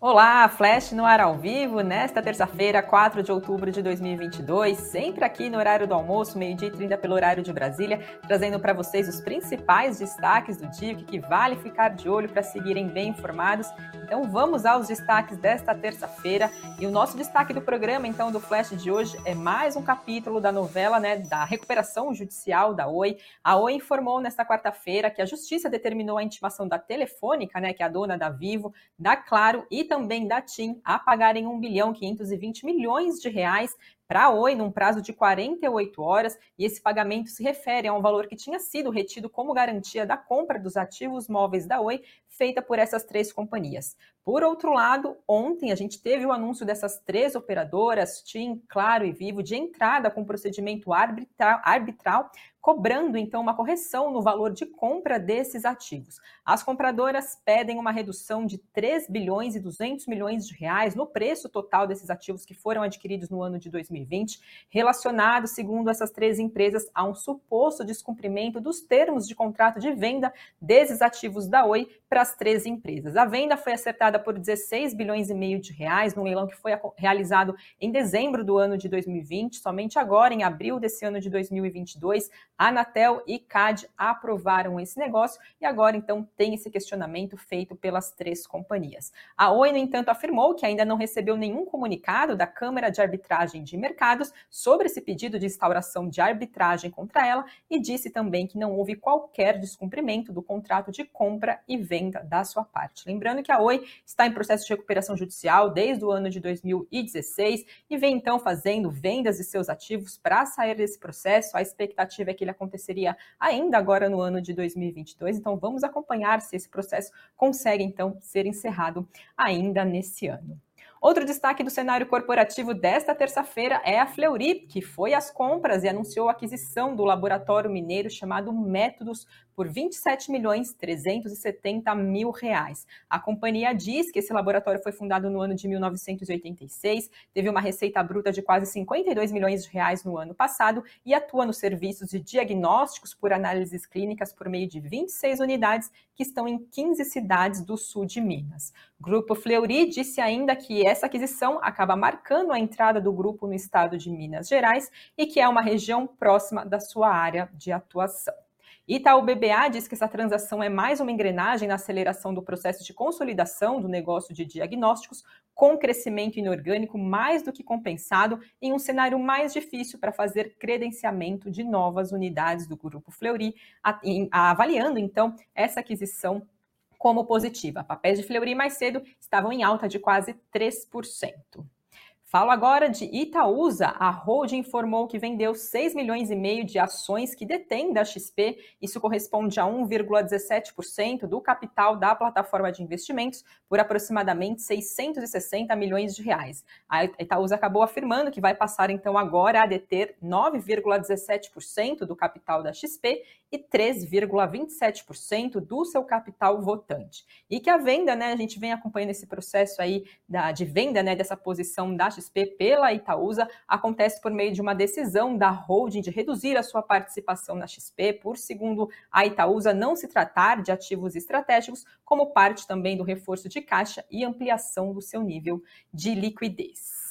Olá, Flash no ar ao vivo, nesta terça-feira, 4 de outubro de 2022, sempre aqui no horário do almoço, meio-dia e 30 pelo horário de Brasília, trazendo para vocês os principais destaques do dia, o que vale ficar de olho para seguirem bem informados. Então vamos aos destaques desta terça-feira. E o nosso destaque do programa, então, do Flash de hoje é mais um capítulo da novela, né, da recuperação judicial da Oi. A Oi informou nesta quarta-feira que a justiça determinou a intimação da Telefônica, né, que é a dona da Vivo, da Claro e também da TIM a pagarem 1 bilhão 520 milhões de reais para a Oi num prazo de 48 horas, e esse pagamento se refere a um valor que tinha sido retido como garantia da compra dos ativos móveis da Oi, feita por essas três companhias. Por outro lado, ontem a gente teve o anúncio dessas três operadoras, TIM, Claro e Vivo, de entrada com procedimento arbitral, arbitral cobrando então uma correção no valor de compra desses ativos. As compradoras pedem uma redução de 3 bilhões e 200 milhões de reais no preço total desses ativos que foram adquiridos no ano de 2020, relacionado, segundo essas três empresas, a um suposto descumprimento dos termos de contrato de venda desses ativos da Oi para as três empresas. A venda foi acertada por 16 bilhões e meio de reais no leilão que foi realizado em dezembro do ano de 2020, somente agora em abril desse ano de 2022 Anatel e CAD aprovaram esse negócio e agora então tem esse questionamento feito pelas três companhias. A Oi, no entanto, afirmou que ainda não recebeu nenhum comunicado da Câmara de Arbitragem de Mercados sobre esse pedido de instauração de arbitragem contra ela e disse também que não houve qualquer descumprimento do contrato de compra e venda da sua parte. Lembrando que a Oi está em processo de recuperação judicial desde o ano de 2016 e vem então fazendo vendas de seus ativos para sair desse processo. A expectativa é que ele aconteceria ainda agora no ano de 2022. Então vamos acompanhar se esse processo consegue então ser encerrado ainda nesse ano. Outro destaque do cenário corporativo desta terça-feira é a Fleury, que foi às compras e anunciou a aquisição do laboratório mineiro chamado Métodos por 27 milhões 370 mil reais. A companhia diz que esse laboratório foi fundado no ano de 1986, teve uma receita bruta de quase 52 milhões de reais no ano passado e atua nos serviços de diagnósticos por análises clínicas por meio de 26 unidades que estão em 15 cidades do sul de Minas. Grupo Fleury disse ainda que essa aquisição acaba marcando a entrada do grupo no estado de Minas Gerais e que é uma região próxima da sua área de atuação. Itaú BBA diz que essa transação é mais uma engrenagem na aceleração do processo de consolidação do negócio de diagnósticos, com crescimento inorgânico mais do que compensado em um cenário mais difícil para fazer credenciamento de novas unidades do Grupo Fleury, avaliando então essa aquisição como positiva. Papéis de Fleury mais cedo estavam em alta de quase 3%. Falo agora de Itaúsa. A holding informou que vendeu 6 milhões e meio de ações que detém da XP. Isso corresponde a 1,17% do capital da plataforma de investimentos por aproximadamente 660 milhões de reais. A Itaúsa acabou afirmando que vai passar então agora a deter 9,17% do capital da XP e 3,27% do seu capital votante. E que a venda, né, a gente vem acompanhando esse processo aí da, de venda, né, dessa posição da XP pela Itaúsa, acontece por meio de uma decisão da holding de reduzir a sua participação na XP, por segundo a Itaúsa não se tratar de ativos estratégicos, como parte também do reforço de caixa e ampliação do seu nível de liquidez.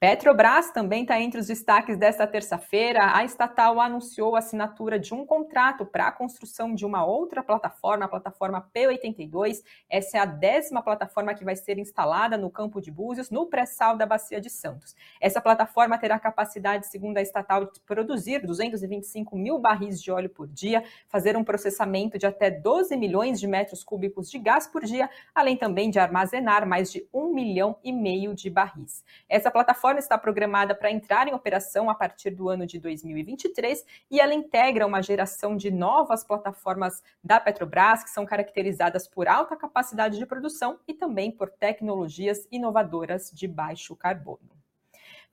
Petrobras também está entre os destaques desta terça-feira. A estatal anunciou a assinatura de um contrato para a construção de uma outra plataforma, a plataforma P82. Essa é a décima plataforma que vai ser instalada no campo de Búzios, no pré-sal da Bacia de Santos. Essa plataforma terá capacidade, segundo a estatal, de produzir 225 mil barris de óleo por dia, fazer um processamento de até 12 milhões de metros cúbicos de gás por dia, além também de armazenar mais de um milhão e meio de barris. Essa plataforma está programada para entrar em operação a partir do ano de 2023 e ela integra uma geração de novas plataformas da Petrobras que são caracterizadas por alta capacidade de produção e também por tecnologias inovadoras de baixo carbono.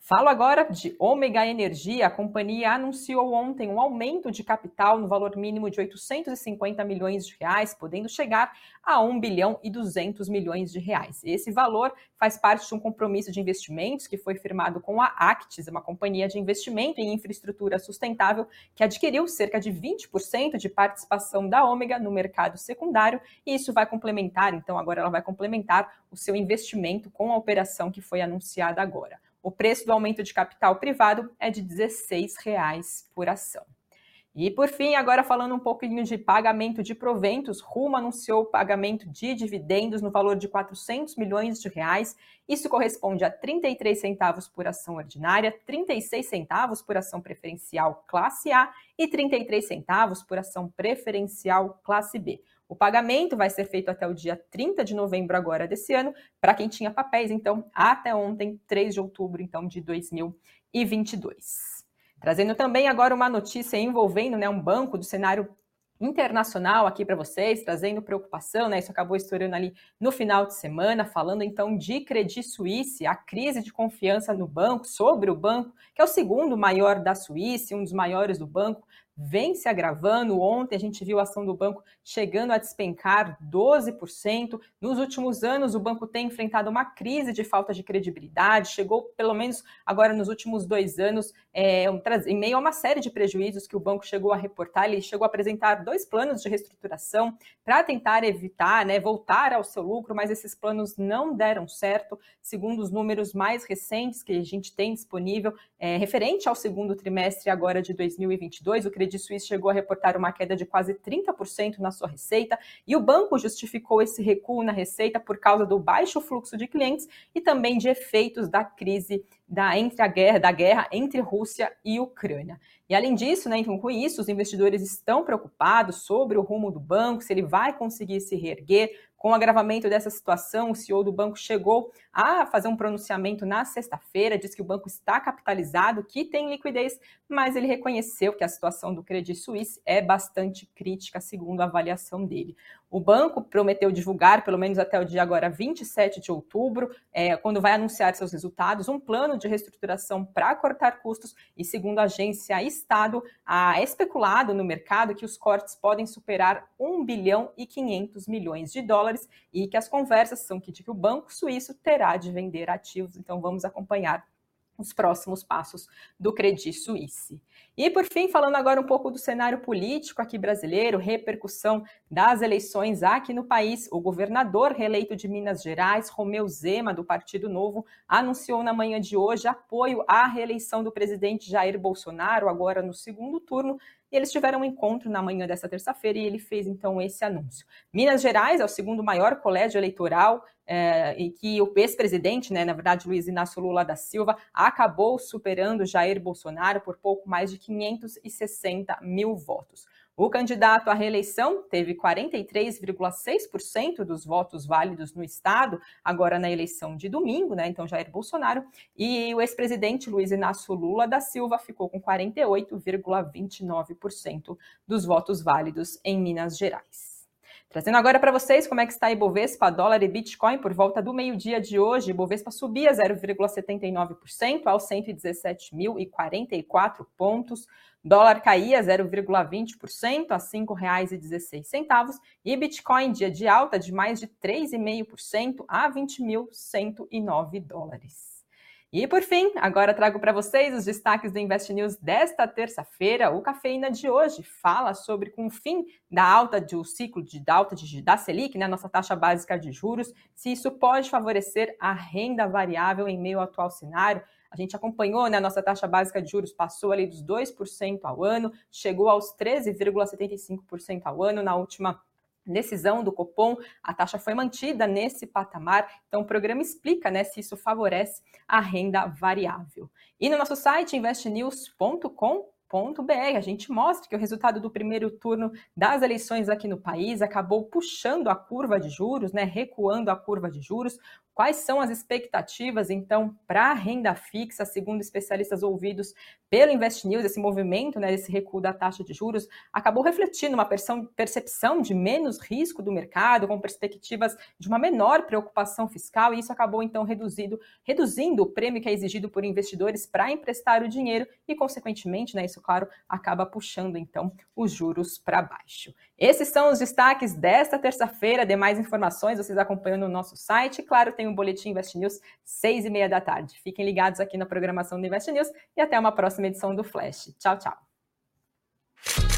Falo agora de Ômega Energia. A companhia anunciou ontem um aumento de capital no valor mínimo de 850 milhões de reais, podendo chegar a 1 bilhão e 200 milhões de reais. Esse valor faz parte de um compromisso de investimentos que foi firmado com a Actis, uma companhia de investimento em infraestrutura sustentável que adquiriu cerca de 20% de participação da Ômega no mercado secundário, e isso vai complementar, então agora ela vai complementar o seu investimento com a operação que foi anunciada agora. O preço do aumento de capital privado é de R$ 16,00 por ação. E por fim, agora falando um pouquinho de pagamento de proventos, Rumo anunciou pagamento de dividendos no valor de 400 milhões de reais. Isso corresponde a 33 centavos por ação ordinária, 36 centavos por ação preferencial classe A e 33 centavos por ação preferencial classe B. O pagamento vai ser feito até o dia 30 de novembro agora desse ano, para quem tinha papéis, então, até ontem, 3 de outubro, então, de 2022. Trazendo também agora uma notícia envolvendo né, um banco do cenário internacional aqui para vocês, trazendo preocupação, né? Isso acabou estourando ali no final de semana, falando então de Credit Suisse, a crise de confiança no banco, sobre o banco, que é o segundo maior da Suíça, um dos maiores do banco, vem se agravando. Ontem a gente viu a ação do banco chegando a despencar 12%. Nos últimos anos, o banco tem enfrentado uma crise de falta de credibilidade, chegou, pelo menos agora nos últimos dois anos, é, em meio a uma série de prejuízos que o banco chegou a reportar. Ele chegou a apresentar dois planos de reestruturação para tentar evitar, né, voltar ao seu lucro, mas esses planos não deram certo, segundo os números mais recentes que a gente tem disponível, é, referente ao segundo trimestre agora de 2022. O Credit Suisse chegou a reportar uma queda de quase 30% na sua receita e o banco justificou esse recuo na receita por causa do baixo fluxo de clientes e também de efeitos da crise da entre a guerra da guerra entre Rússia e Ucrânia. E além disso, né, então com isso, os investidores estão preocupados sobre o rumo do banco, se ele vai conseguir se reerguer, com o agravamento dessa situação, o CEO do banco chegou a fazer um pronunciamento na sexta-feira, diz que o banco está capitalizado, que tem liquidez, mas ele reconheceu que a situação do Credit Suisse é bastante crítica, segundo a avaliação dele. O banco prometeu divulgar, pelo menos até o dia agora, 27 de outubro, é, quando vai anunciar seus resultados, um plano de reestruturação para cortar custos e, segundo a agência Estado, há especulado no mercado que os cortes podem superar 1 bilhão e 500 milhões de dólares e que as conversas são que de que o Banco Suíço terá de vender ativos. Então, vamos acompanhar os próximos passos do Credit Suisse. E por fim, falando agora um pouco do cenário político aqui brasileiro, repercussão das eleições aqui no país, o governador reeleito de Minas Gerais, Romeu Zema, do Partido Novo, anunciou na manhã de hoje apoio à reeleição do presidente Jair Bolsonaro, agora no segundo turno, e eles tiveram um encontro na manhã dessa terça-feira e ele fez então esse anúncio. Minas Gerais é o segundo maior colégio eleitoral é, e que o ex-presidente, né, na verdade Luiz Inácio Lula da Silva, acabou superando Jair Bolsonaro por pouco mais de 560 mil votos. O candidato à reeleição teve 43,6% dos votos válidos no estado, agora na eleição de domingo, né? Então Jair Bolsonaro, e o ex-presidente Luiz Inácio Lula da Silva ficou com 48,29% dos votos válidos em Minas Gerais. Trazendo agora para vocês como é que está Ibovespa, dólar e Bitcoin por volta do meio-dia de hoje. Ibovespa subia 0,79% aos 117.044 pontos. Dólar caía 0,20% a R$ 5,16 e Bitcoin dia de alta de mais de 3,5% a 20.109 dólares. E por fim, agora trago para vocês os destaques do Invest News desta terça-feira. O Cafeína de hoje fala sobre com o fim da alta do ciclo de alta de, da Selic, né, nossa taxa básica de juros, se isso pode favorecer a renda variável em meio ao atual cenário. A gente acompanhou, né, a nossa taxa básica de juros passou ali dos 2% ao ano, chegou aos 13,75% ao ano na última decisão do Copom, a taxa foi mantida nesse patamar. Então, o programa explica né, se isso favorece a renda variável. E no nosso site, investnews.com.br, a gente mostra que o resultado do primeiro turno das eleições aqui no país acabou puxando a curva de juros, né, recuando a curva de juros. Quais são as expectativas, então, para a renda fixa, segundo especialistas ouvidos pelo Invest News, esse movimento, né, esse recuo da taxa de juros, acabou refletindo uma percepção de menos risco do mercado, com perspectivas de uma menor preocupação fiscal, e isso acabou, então, reduzido, reduzindo o prêmio que é exigido por investidores para emprestar o dinheiro e, consequentemente, né, isso, claro, acaba puxando, então, os juros para baixo. Esses são os destaques desta terça-feira. Demais informações vocês acompanham no nosso site. Claro, tem o um Boletim Invest News, seis e meia da tarde. Fiquem ligados aqui na programação do Invest News e até uma próxima edição do Flash. Tchau, tchau.